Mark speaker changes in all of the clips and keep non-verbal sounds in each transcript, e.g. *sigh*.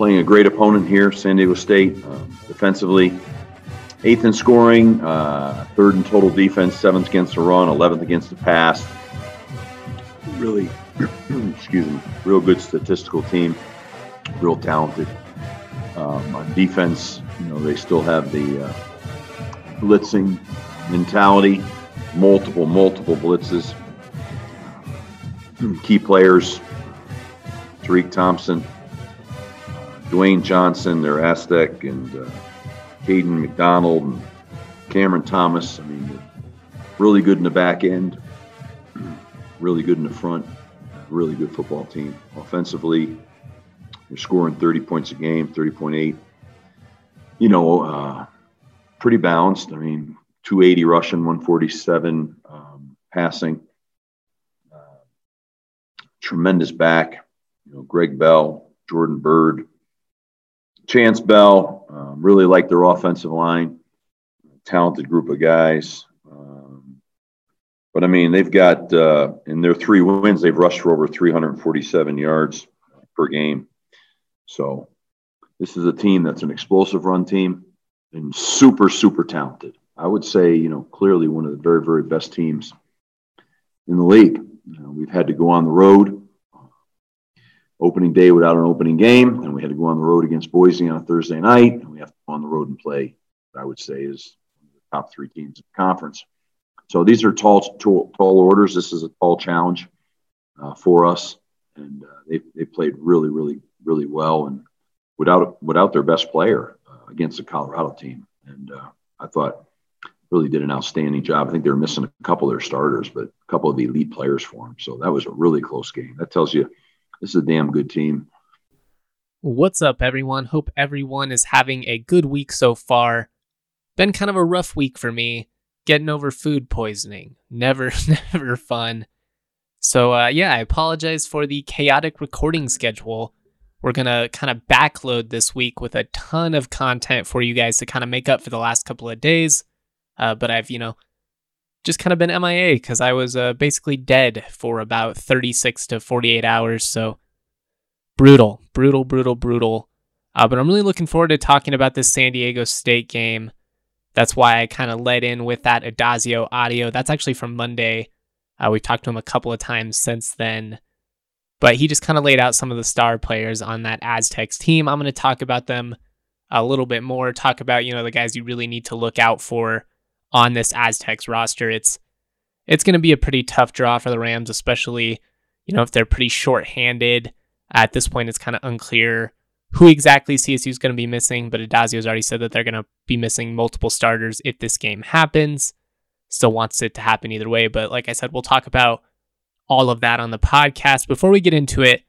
Speaker 1: playing a great opponent here, San Diego State, um, defensively. Eighth in scoring, uh, third in total defense, seventh against the run, 11th against the pass. Really, *clears throat* excuse me, real good statistical team, real talented. Um, on defense, you know, they still have the uh, blitzing mentality, multiple, multiple blitzes. *clears throat* Key players, Tariq Thompson, Dwayne Johnson, their Aztec, and uh, Caden McDonald and Cameron Thomas. I mean, really good in the back end, *clears throat* really good in the front, really good football team. Offensively, they're scoring 30 points a game, 30.8. You know, uh, pretty balanced. I mean, 280 rushing, 147 um, passing. Uh, tremendous back. You know, Greg Bell, Jordan Byrd, Chance Bell, um, really like their offensive line. Talented group of guys. Um, but I mean, they've got uh, in their three wins, they've rushed for over 347 yards per game. So this is a team that's an explosive run team and super, super talented. I would say, you know, clearly one of the very, very best teams in the league. You know, we've had to go on the road opening day without an opening game, and we had to go on the road against Boise on a Thursday night, and we have to go on the road and play. I would say is the top three teams in the conference. So these are tall, tall, tall orders. This is a tall challenge uh, for us, and uh, they they played really, really, really well, and without without their best player uh, against the Colorado team, and uh, I thought really did an outstanding job. I think they were missing a couple of their starters, but a couple of the elite players for them. So that was a really close game. That tells you this is a damn good team.
Speaker 2: What's up, everyone? Hope everyone is having a good week so far. Been kind of a rough week for me, getting over food poisoning. Never, *laughs* never fun. So, uh, yeah, I apologize for the chaotic recording schedule. We're going to kind of backload this week with a ton of content for you guys to kind of make up for the last couple of days. Uh, but I've, you know, just kind of been MIA because I was uh, basically dead for about 36 to 48 hours. So brutal, brutal, brutal, brutal. Uh, but I'm really looking forward to talking about this San Diego State game. That's why I kind of led in with that Addazio audio. That's actually from Monday. Uh, we've talked to him a couple of times since then. But he just kind of laid out some of the star players on that Aztecs team. I'm going to talk about them a little bit more, talk about, you know, the guys you really need to look out for on this Aztecs roster. It's it's going to be a pretty tough draw for the Rams, especially you know if they're pretty short-handed. At this point, it's kind of unclear who exactly CSU is going to be missing, but Addazio's already said that they're going to be missing multiple starters if this game happens. Still wants it to happen either way, but like I said, we'll talk about all of that on the podcast. Before we get into it,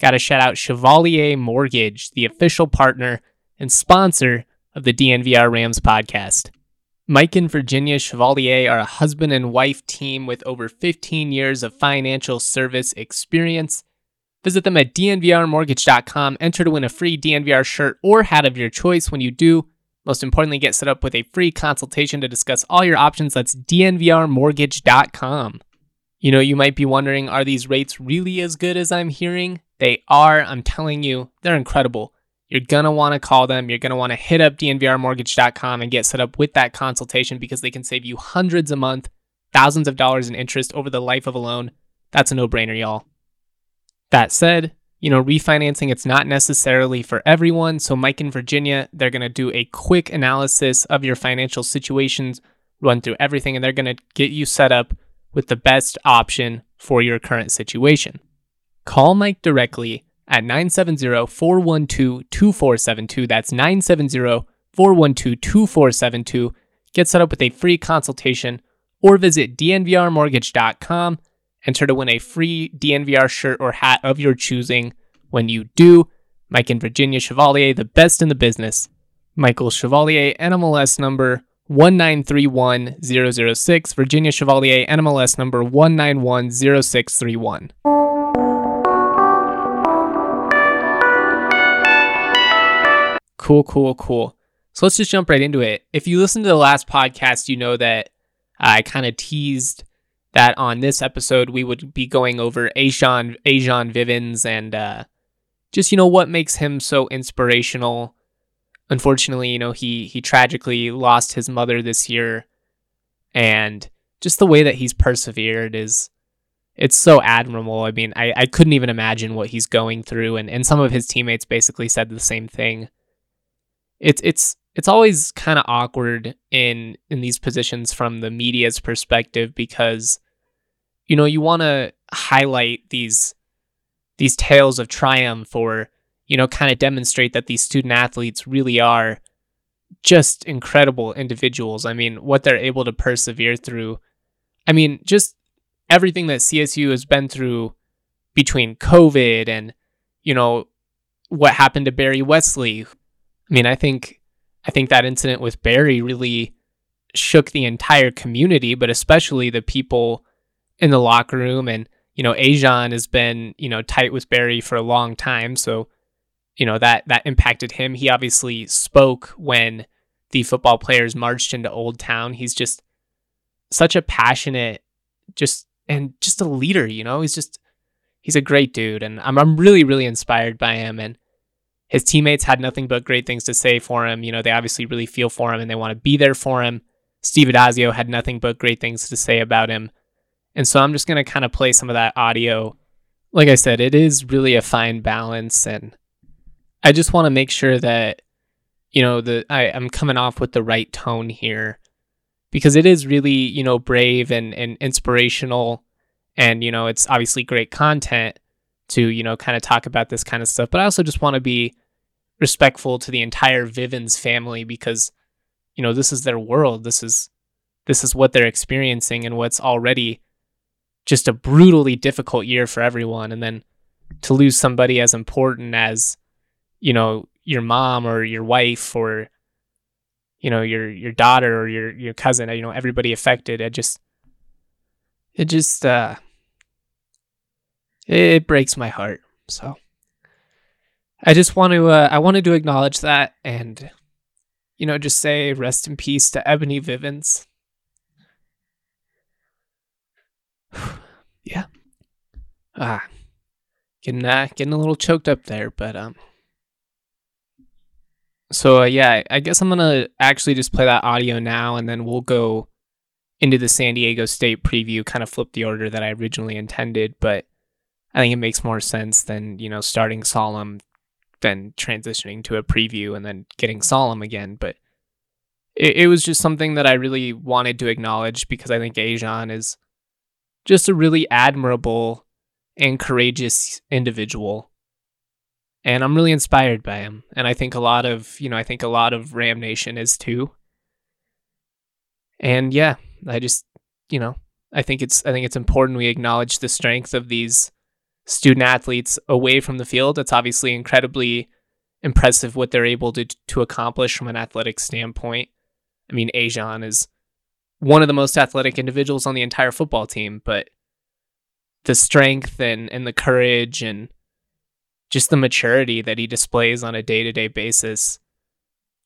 Speaker 2: got to shout out Chevalier Mortgage, the official partner and sponsor of the DNVR Rams podcast. Mike and Virginia Chevalier are a husband and wife team with over 15 years of financial service experience. Visit them at dnvrmortgage.com. Enter to win a free DNVR shirt or hat of your choice when you do. Most importantly, get set up with a free consultation to discuss all your options. That's dnvrmortgage.com. You know, you might be wondering are these rates really as good as I'm hearing? They are. I'm telling you, they're incredible you're going to want to call them. You're going to want to hit up dnvrmortgage.com and get set up with that consultation because they can save you hundreds a month, thousands of dollars in interest over the life of a loan. That's a no brainer, y'all. That said, you know, refinancing, it's not necessarily for everyone. So, Mike in Virginia, they're going to do a quick analysis of your financial situations, run through everything, and they're going to get you set up with the best option for your current situation. Call Mike directly at 970-412-2472. That's 970-412-2472. Get set up with a free consultation or visit dnvrmortgage.com. Enter to win a free DNVR shirt or hat of your choosing. When you do, Mike and Virginia Chevalier, the best in the business. Michael Chevalier, NMLS number 1931006. Virginia Chevalier, NMLS number 1910631. Cool, cool, cool. So let's just jump right into it. If you listen to the last podcast, you know that I kind of teased that on this episode we would be going over A'Jon A'Jon Vivens and uh, just you know what makes him so inspirational. Unfortunately, you know, he he tragically lost his mother this year and just the way that he's persevered is it's so admirable. I mean, I, I couldn't even imagine what he's going through and, and some of his teammates basically said the same thing. It's it's it's always kind of awkward in in these positions from the media's perspective because you know, you want to highlight these these tales of triumph or you know, kind of demonstrate that these student athletes really are just incredible individuals. I mean, what they're able to persevere through. I mean, just everything that CSU has been through between COVID and, you know, what happened to Barry Wesley. I mean, I think I think that incident with Barry really shook the entire community, but especially the people in the locker room. And, you know, A'Jon has been, you know, tight with Barry for a long time. So, you know, that that impacted him. He obviously spoke when the football players marched into Old Town. He's just such a passionate, just and just a leader, you know? He's just he's a great dude and I'm I'm really, really inspired by him and his teammates had nothing but great things to say for him. You know, they obviously really feel for him and they want to be there for him. Steve Addazio had nothing but great things to say about him. And so I'm just going to kind of play some of that audio. Like I said, it is really a fine balance. And I just want to make sure that, you know, the I, I'm coming off with the right tone here because it is really, you know, brave and, and inspirational. And, you know, it's obviously great content to, you know, kind of talk about this kind of stuff. But I also just want to be respectful to the entire Vivens family because, you know, this is their world. This is this is what they're experiencing and what's already just a brutally difficult year for everyone. And then to lose somebody as important as, you know, your mom or your wife or, you know, your your daughter or your your cousin, you know, everybody affected, it just it just uh it breaks my heart. So I just want to uh, I wanted to acknowledge that and you know just say rest in peace to Ebony Vivens. *sighs* yeah. Ah. Getting uh, getting a little choked up there, but um so uh, yeah, I guess I'm gonna actually just play that audio now, and then we'll go into the San Diego State preview. Kind of flip the order that I originally intended, but I think it makes more sense than, you know, starting solemn, then transitioning to a preview and then getting solemn again. But it, it was just something that I really wanted to acknowledge because I think A'Jon is just a really admirable and courageous individual. And I'm really inspired by him. And I think a lot of, you know, I think a lot of Ram Nation is too. And yeah, I just, you know, I think it's I think it's important we acknowledge the strength of these student athletes away from the field. It's obviously incredibly impressive what they're able to to accomplish from an athletic standpoint. I mean, A'Jon is one of the most athletic individuals on the entire football team, but the strength and, and the courage and just the maturity that he displays on a day to day basis,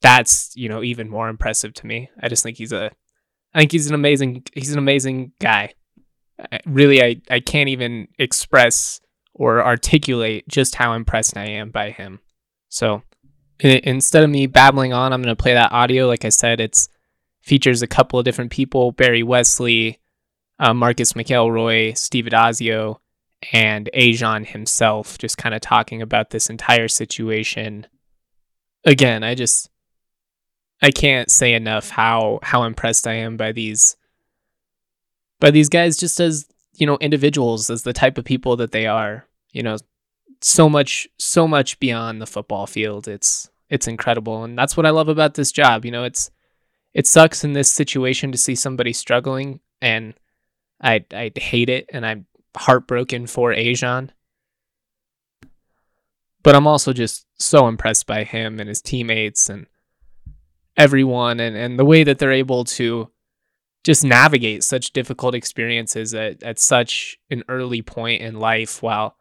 Speaker 2: that's, you know, even more impressive to me. I just think he's a I think he's an amazing he's an amazing guy. I, really I, I can't even express or articulate just how impressed I am by him. So instead of me babbling on, I'm going to play that audio. Like I said, it's features a couple of different people: Barry Wesley, uh, Marcus McElroy, Steve Addazio, and A'Jon himself, just kind of talking about this entire situation. Again, I just I can't say enough how how impressed I am by these by these guys just as you know individuals as the type of people that they are you know so much so much beyond the football field. It's it's incredible. And that's what i love about this job. You know it's it sucks in this situation to see somebody struggling and i i hate it and i'm heartbroken for A'Jon. But i'm also just so impressed by him and his teammates and everyone and and the way that they're able to just navigate such difficult experiences at, at such an early point in life while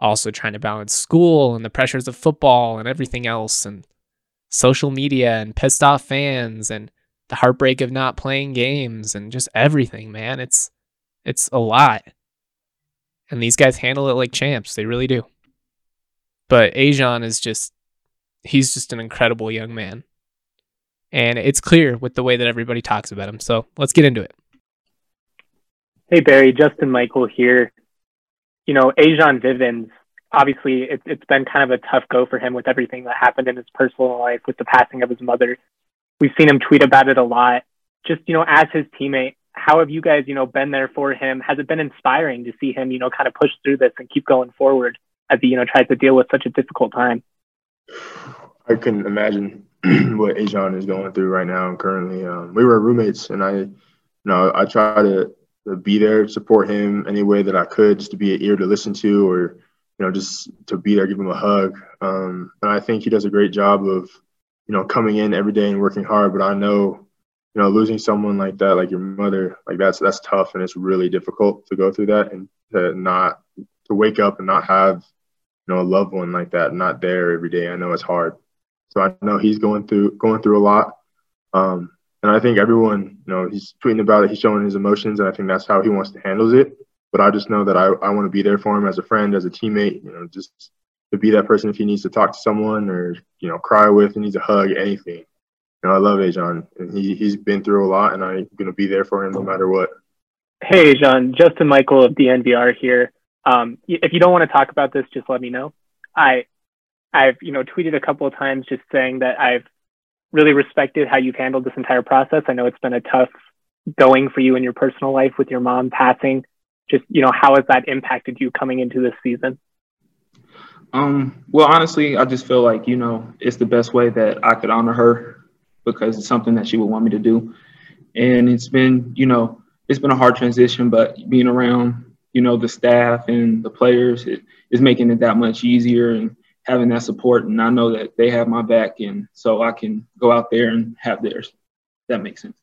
Speaker 2: also trying to balance school and the pressures of football and everything else and social media and pissed off fans and the heartbreak of not playing games and just everything, man. It's it's a lot. And these guys handle it like champs. They really do. But A'Jon is just, he's just an incredible young man. And it's clear with the way that everybody talks about him. So let's get into it.
Speaker 3: Hey, Barry, Justin Michael here. You know, A'Jon Vivens, obviously, it, it's been kind of a tough go for him with everything that happened in his personal life with the passing of his mother. We've seen him tweet about it a lot. Just, you know, as his teammate, how have you guys, you know, been there for him? Has it been inspiring to see him, you know, kind of push through this and keep going forward as he, you know, tries to deal with such a difficult time?
Speaker 4: I couldn't imagine *clears throat* what A'Jon is going through right now. Currently, um, we were roommates, and I, you know, I try to be there, support him any way that I could, just to be an ear to listen to, or you know, just to be there, give him a hug. Um, and I think he does a great job of, you know, coming in every day and working hard. But I know you know, losing someone like that, like your mother, like that's that's tough, and it's really difficult to go through that and to not to wake up and not have, you know, a loved one like that not there every day. I know it's hard, so I know he's going through going through a lot, um, and I think everyone, you know, he's tweeting about it, he's showing his emotions, and I think that's how he wants to handle it. But I just know that I I want to be there for him as a friend, as a teammate, you know, just to be that person if he needs to talk to someone or you know cry with, he needs a hug, anything you know, I love A'Jon, and he he's been through a lot, and I'm gonna be there for him no matter what.
Speaker 3: Hey, A'Jon, Justin Michael of DNVR here. Um, if you don't want to talk about this, just let me know. I, I've you know tweeted a couple of times just saying that I've really respected how you've handled this entire process. I know it's been a tough going for you in your personal life with your mom passing. Just you know, how has that impacted you coming into this season?
Speaker 5: Um, well, honestly, I just feel like you know it's the best way that I could honor her because it's something that she would want me to do. And it's been, you know, it's been a hard transition, but being around, you know, the staff and the players it, is making it that much easier and having that support. And I know that they have my back, and so I can go out there and have theirs. That makes sense.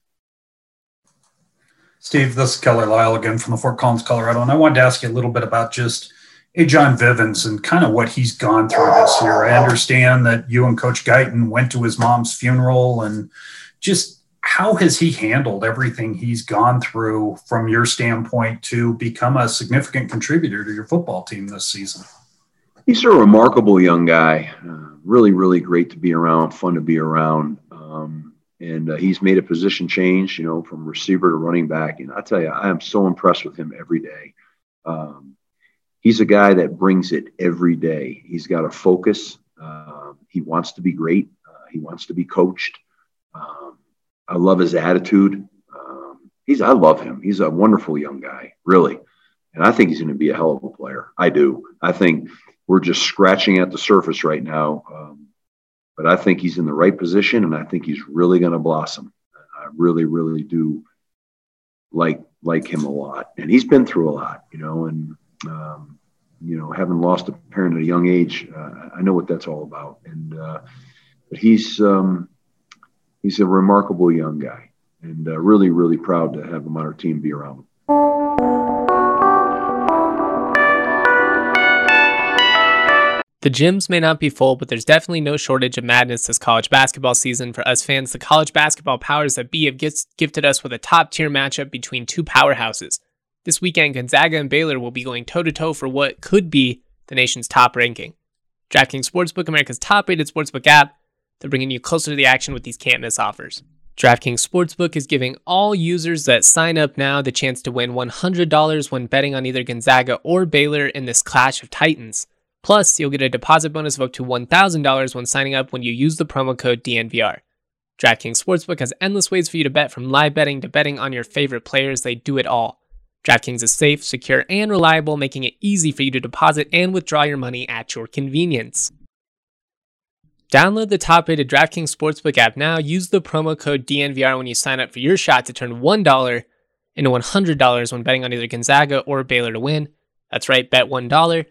Speaker 6: Steve, this is Kevin Lytle again from the Fort Collins, Colorado. And I wanted to ask you a little bit about just A'Jon Vivens and kind of what he's gone through this year. I understand that you and Coach Guyton went to his mom's funeral and just how has he handled everything he's gone through from your standpoint to become a significant contributor to your football team this season?
Speaker 1: He's a remarkable young guy. Uh, really, really great to be around, fun to be around. Um, and uh, he's made a position change, you know, from receiver to running back. And I tell you, I am so impressed with him every day. Um, he's a guy that brings it every day. He's got a focus. Uh, he wants to be great. Uh, he wants to be coached. Um, I love his attitude. Um, he's I love him. He's a wonderful young guy, really, and I think he's going to be a hell of a player. I do. I think we're just scratching at the surface right now, um, but I think he's in the right position, and I think he's really going to blossom. I really, really do like like him a lot, and he's been through a lot, you know, and um, you know, having lost a parent at a young age, uh, I know what that's all about. And uh, but he's um, he's a remarkable young guy, and uh, really, really proud to have him on our team, be around him.
Speaker 2: The gyms may not be full, but there's definitely no shortage of madness this college basketball season. For us fans, the college basketball powers that be have gifted us with a top tier matchup between two powerhouses. This weekend, Gonzaga and Baylor will be going toe to toe for what could be the nation's top ranking. DraftKings Sportsbook, America's top rated sportsbook app, they're bringing you closer to the action with these can't miss offers. DraftKings Sportsbook is giving all users that sign up now the chance to win $100 when betting on either Gonzaga or Baylor in this clash of titans. Plus, you'll get a deposit bonus of up to $1,000 when signing up when you use the promo code DNVR. DraftKings Sportsbook has endless ways for you to bet from live betting to betting on your favorite players. They do it all. DraftKings is safe, secure, and reliable, making it easy for you to deposit and withdraw your money at your convenience. Download the top rated DraftKings Sportsbook app now. Use the promo code DNVR when you sign up for your shot to turn $1 into $100 when betting on either Gonzaga or Baylor to win. That's right, bet $1,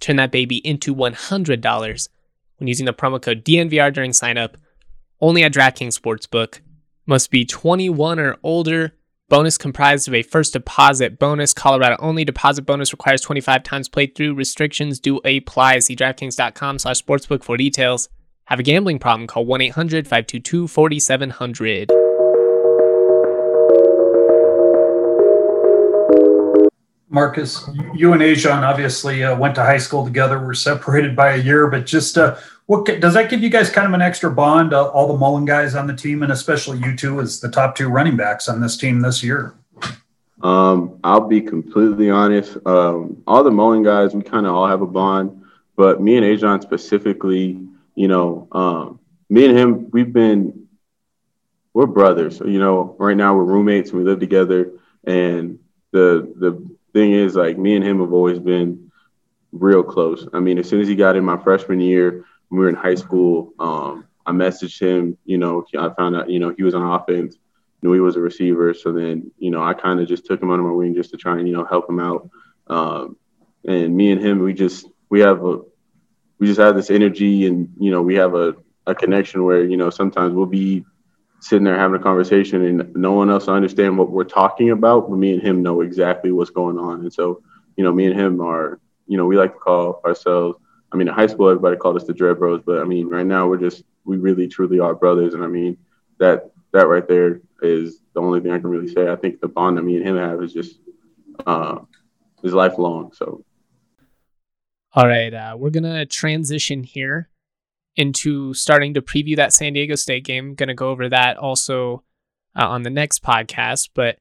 Speaker 2: turn that baby into $100 when using the promo code DNVR during sign up. Only at DraftKings Sportsbook. Must be 21 or older Bonus comprised of a first deposit bonus. Colorado only. Deposit bonus requires 25 times playthrough. Restrictions do apply. See DraftKings.com slash sportsbook for details. Have a gambling problem? Call 1 800 522 4700.
Speaker 6: Marcus, you and A'Jon obviously uh, went to high school together. We're separated by a year, but just uh, what does that give you guys kind of an extra bond? Uh, all the Mullen guys on the team, and especially you two as the top two running backs on this team this year.
Speaker 7: Um, I'll be completely honest. Um, all the Mullen guys, we kind of all have a bond, but me and A'Jon specifically, you know, um, me and him, we've been, we're brothers. You know, right now we're roommates and we live together. And the the thing is, like, me and him have always been real close. I mean, as soon as he got in my freshman year, when we were in high school, um, I messaged him. You know, I found out, you know, he was on offense knew he was a receiver. So then, you know, I kind of just took him under my wing just to try and, you know, help him out. Um, and me and him, we just, we have a, we just have this energy and, you know, we have a, a connection where, you know, sometimes we'll be sitting there having a conversation and no one else understand what we're talking about, but me and him know exactly what's going on. And so, you know, me and him are, you know, we like to call ourselves, I mean, in high school, everybody called us the Dread Bros, but I mean, right now we're just, we really truly are brothers. And I mean, that, that right there is the only thing I can really say. I think the bond that me and him have is just uh, is lifelong. So,
Speaker 2: all right, uh, we're gonna transition here into starting to preview that San Diego State game. Going to go over that also uh, on the next podcast, but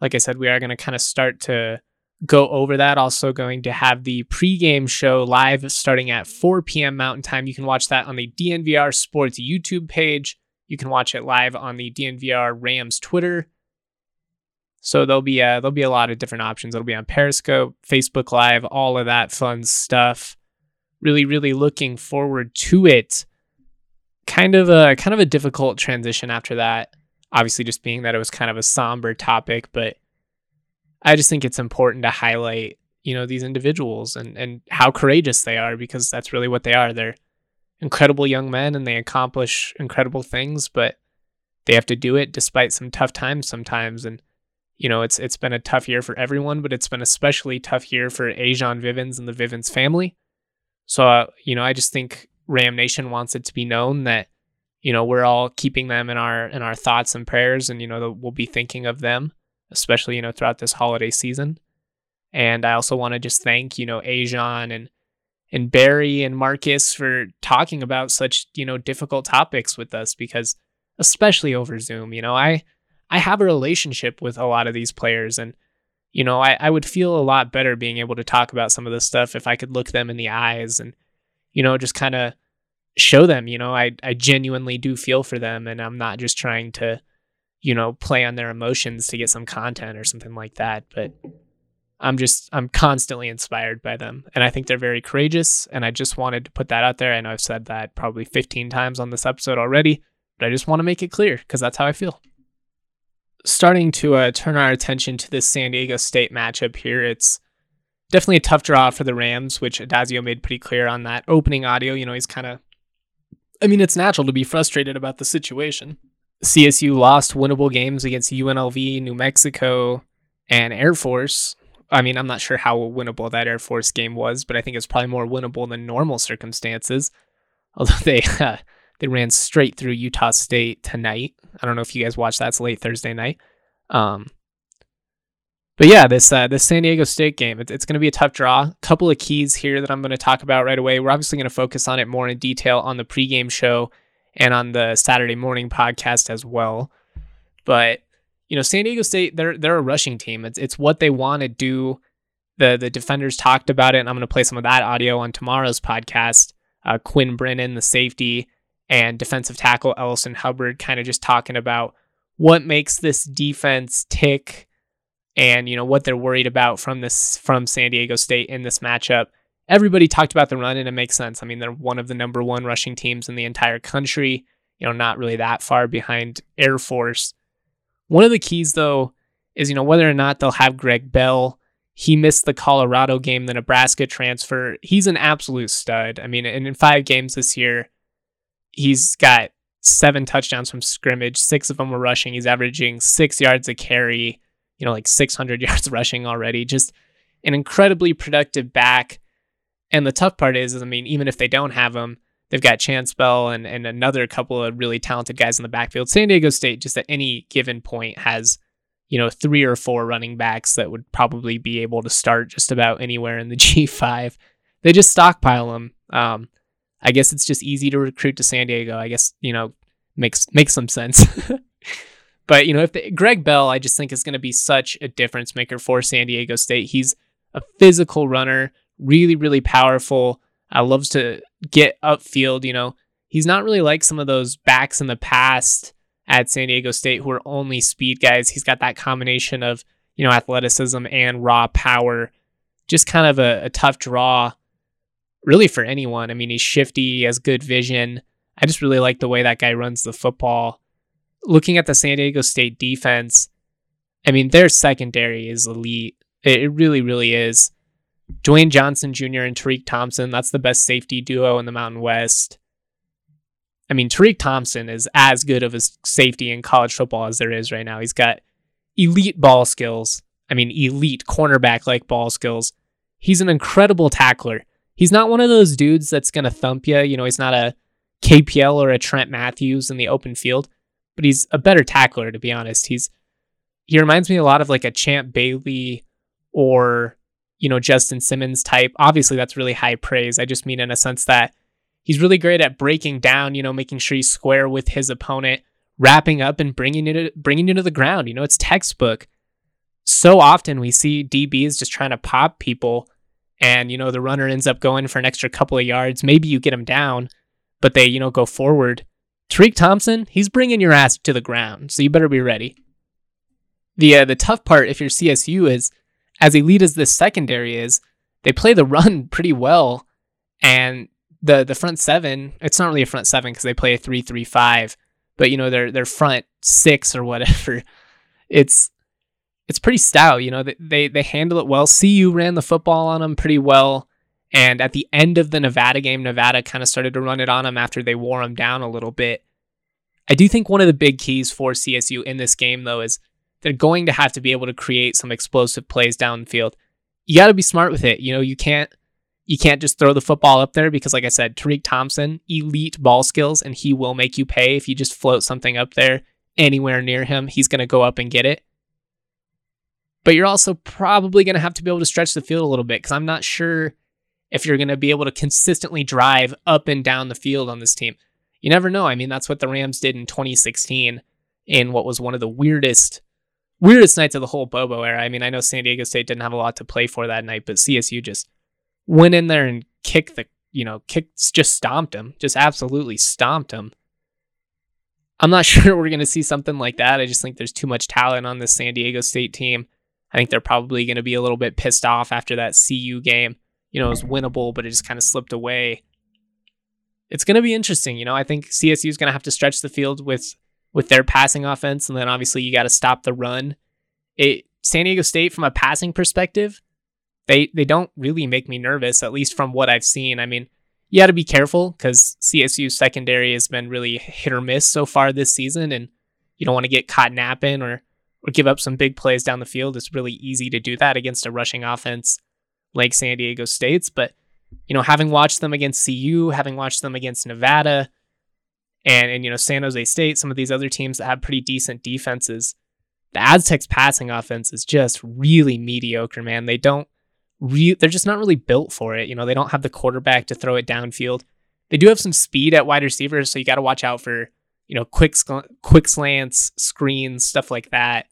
Speaker 2: like I said, we are going to kind of start to go over that. Also, going to have the pregame show live starting at 4 p.m. Mountain Time. You can watch that on the DNVR Sports YouTube page. You can watch it live on the DNVR Rams Twitter. So there'll be a, there'll be a lot of different options. It'll be on Periscope, Facebook Live, all of that fun stuff. Really, really looking forward to it. Kind of a kind of a difficult transition after that. Obviously, just being that it was kind of a somber topic, but I just think it's important to highlight, you know, these individuals and and how courageous they are because that's really what they are. They're incredible young men and they accomplish incredible things, but they have to do it despite some tough times sometimes. And you know, it's it's been a tough year for everyone, but it's been especially tough year for A'Jon Vivens and the Vivens family. So, uh, you know, I just think Ram Nation wants it to be known that you know we're all keeping them in our in our thoughts and prayers, and you know we'll be thinking of them, especially you know throughout this holiday season. And I also want to just thank you know A'Jon and and Barry and Marcus for talking about such, you know, difficult topics with us because especially over Zoom, you know, I I have a relationship with a lot of these players and you know, I, I would feel a lot better being able to talk about some of this stuff if I could look them in the eyes and, you know, just kind of show them, you know, I, I genuinely do feel for them and I'm not just trying to, you know, play on their emotions to get some content or something like that. But I'm just I'm constantly inspired by them and I think they're very courageous and I just wanted to put that out there. I know I've said that probably 15 times on this episode already, but I just want to make it clear cuz that's how I feel. Starting to uh, turn our attention to this San Diego State matchup here, it's definitely a tough draw for the Rams, which Addazio made pretty clear on that opening audio. You know, he's kind of I mean, it's natural to be frustrated about the situation. CSU lost winnable games against UNLV, New Mexico, and Air Force I mean, I'm not sure how winnable that Air Force game was, but I think it's probably more winnable than normal circumstances. Although they *laughs* uh, they ran straight through Utah State tonight. I don't know if you guys watched that. It's late Thursday night. Um, but yeah, this uh, this San Diego State game, it, it's going to be a tough draw. A couple of keys here that I'm going to talk about right away. We're obviously going to focus on it more in detail on the pregame show and on the Saturday morning podcast as well. But you know, San Diego State, they're they're a rushing team. It's it's what they want to do. The the defenders talked about it, and I'm going to play some of that audio on tomorrow's podcast. Uh, Quinn Brennan, the safety, and defensive tackle Ellison Hubbard, kind of just talking about what makes this defense tick, and you know what they're worried about from this from San Diego State in this matchup. Everybody talked about the run, and it makes sense. I mean, they're one of the number one rushing teams in the entire country. You know, not really that far behind Air Force. One of the keys, though, is you know whether or not they'll have Greg Bell. He missed the Colorado game, the Nebraska transfer. He's an absolute stud. I mean, and in five games this year, he's got seven touchdowns from scrimmage. Six of them were rushing. He's averaging six yards a carry. You know, like 600 *laughs* yards rushing already. Just an incredibly productive back. And the tough part is, is I mean, even if they don't have him, They've got Chance Bell and, and another couple of really talented guys in the backfield. San Diego State, just at any given point, has, you know, three or four running backs that would probably be able to start just about anywhere in the *laughs* G5. They just stockpile them. Um, I guess it's just easy to recruit to San Diego. I guess, you know, makes makes some sense. *laughs* but, you know, if the, Greg Bell, I just think is going to be such a difference maker for San Diego State. He's a physical runner, really, really powerful. Uh, loves to get upfield. You know, he's not really like some of those backs in the past at San Diego State who are only speed guys. He's got that combination of, you know, athleticism and raw power. Just kind of a, a tough draw, really, for anyone. I mean, he's shifty, he has good vision. I just really like the way that guy runs the football. Looking at the San Diego State defense, I mean, their secondary is elite. It really, really is. Dwayne Johnson Jr. and Tariq Thompson, that's the best safety duo in the Mountain West. I mean, Tariq Thompson is as good of a safety in college football as there is right now. He's got elite ball skills. I mean, elite cornerback like ball skills. He's an incredible tackler. He's not one of those dudes that's going to thump you. You know, he's not a KPL or a Trent Matthews in the open field, but he's a better tackler, to be honest. He's he reminds me a lot of like a Champ Bailey or you know Justin Simmons type. Obviously, that's really high praise. I just mean in a sense that he's really great at breaking down. You know, making sure he's square with his opponent, wrapping up and bringing it bringing it to the ground. You know, it's textbook. So often we see DBs just trying to pop people, and you know the runner ends up going for an extra couple of yards. Maybe you get him down, but they you know go forward. Tariq Thompson, he's bringing your ass to the ground, so you better be ready. The uh, the tough part if you're CSU is as elite as this secondary is, they play the *laughs* run pretty well. And the the front seven, it's not really a front seven because they play a three three five, but you know their their front six or whatever, *laughs* it's it's pretty stout. You know they they, handle it well. CU ran the football on them pretty well. And at the end of the Nevada game, Nevada kind of started to run it on them after they wore them down a little bit. I do think one of the big keys for CSU in this game, though, is they're going to have to be able to create some explosive plays downfield. You got to be smart with it. You know, you can't you can't just throw the football up there because, like I said, Tariq Thompson, elite ball skills, and he will make you pay if you just float something up there anywhere near him. He's going to go up and get it. But you're also probably going to have to be able to stretch the field a little bit because I'm not sure if you're going to be able to consistently drive up and down the field on this team. You never know. I mean, that's what the Rams did in 2016 in what was one of the weirdest weirdest nights of the whole Bobo era. I mean, I know San Diego State didn't have a lot to play for that night, but CSU just went in there and kicked the, you know, kicked, just stomped him, just absolutely stomped him. I'm not *laughs* sure we're going to see something like that. I just think there's too much talent on this San Diego State team. I think they're probably going to be a little bit pissed off after that CU game. You know, it was winnable, but it just kind of slipped away. It's going to be interesting. You know, I think CSU is going to have to stretch the field with with their passing offense, and then obviously you got to stop the run. It San Diego State from a passing perspective, they they don't really make me nervous, at least from what I've seen. I mean, you got to be careful because CSU secondary has been really hit or miss so far this season, and you don't want to get caught napping or or give up some big plays down the field. It's really easy to do that against a rushing offense like San Diego State's, but you know, having watched them against CU, having watched them against Nevada, and and you know San Jose State, some of these other teams that have pretty decent defenses. The Aztecs passing offense is just really mediocre, man. They don't re- they're just not really built for it. You know, they don't have the quarterback to throw it downfield. They do have some speed at wide receivers, so you got to watch out for, you know, quick quick slants, screens, stuff like that.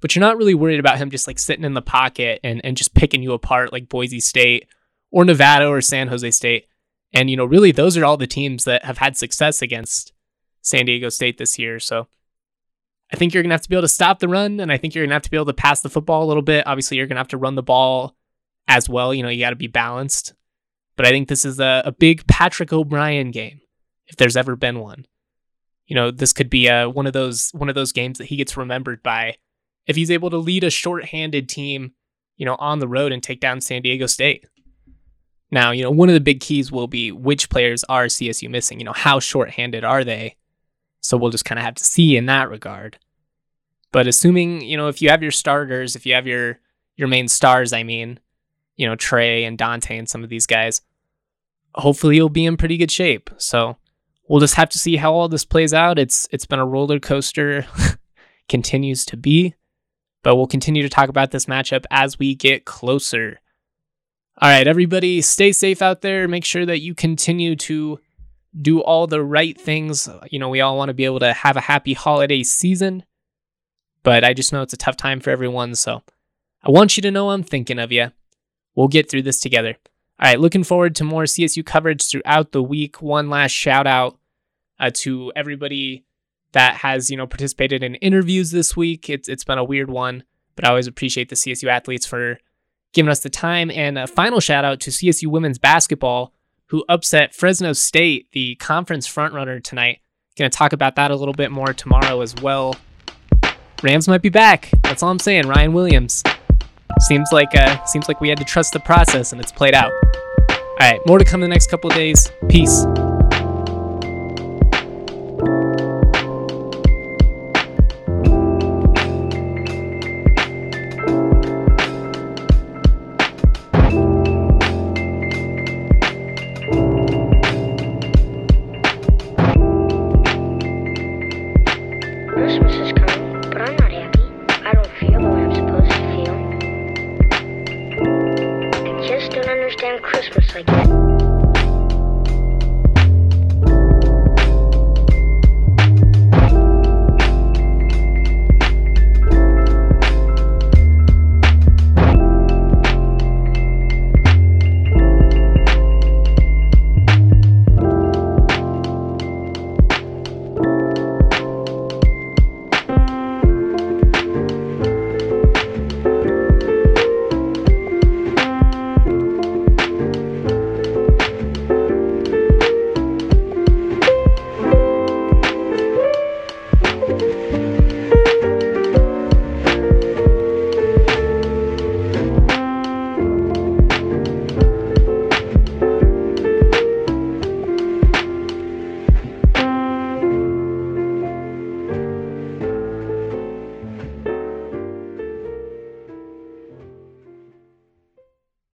Speaker 2: But you're not really worried about him just like sitting in the pocket and and just picking you apart like Boise State or Nevada or San Jose State. And, you know, really, those are all the teams that have had success against San Diego State this year. So I think you're going to have to be able to stop the run. And I think you're going to have to be able to pass the football a little bit. Obviously, you're going to have to run the ball as well. You know, you got to be balanced. But I think this is a, a big Patrick O'Brien game, if there's ever been one. You know, this could be a, one of those one of those games that he gets remembered by if he's able to lead a short-handed team, you know, on the road and take down San Diego State. Now, you know, one of the big keys will be which players are CSU missing. You know, how short-handed are they? So we'll just kind of have to see in that regard. But assuming, you know, if you have your starters, if you have your your main stars, I mean, you know, Trey and Dante and some of these guys, hopefully you'll be in pretty good shape. So we'll just have to see how all this plays out. It's it's been a roller coaster, *laughs* continues to be. But we'll continue to talk about this matchup as we get closer. All right, everybody, stay safe out there. Make sure that you continue to do all the right things. You know, we all want to be able to have a happy holiday season, but I just know it's a tough time for everyone. So I want you to know I'm thinking of you. We'll get through this together. All right, looking forward to more CSU coverage throughout the week. One last shout out uh, to everybody that has you know participated in interviews this week. It's it's been a weird one, but I always appreciate the CSU athletes for giving us the time. And a final shout out to CSU women's basketball who upset Fresno State, the conference frontrunner tonight. Going to talk about that a little bit more tomorrow as well. Rams might be back. That's all I'm saying. Ryun Williams. Seems like uh, seems like we had to trust the process, and it's played out. All right, more to come in the next couple of days. Peace.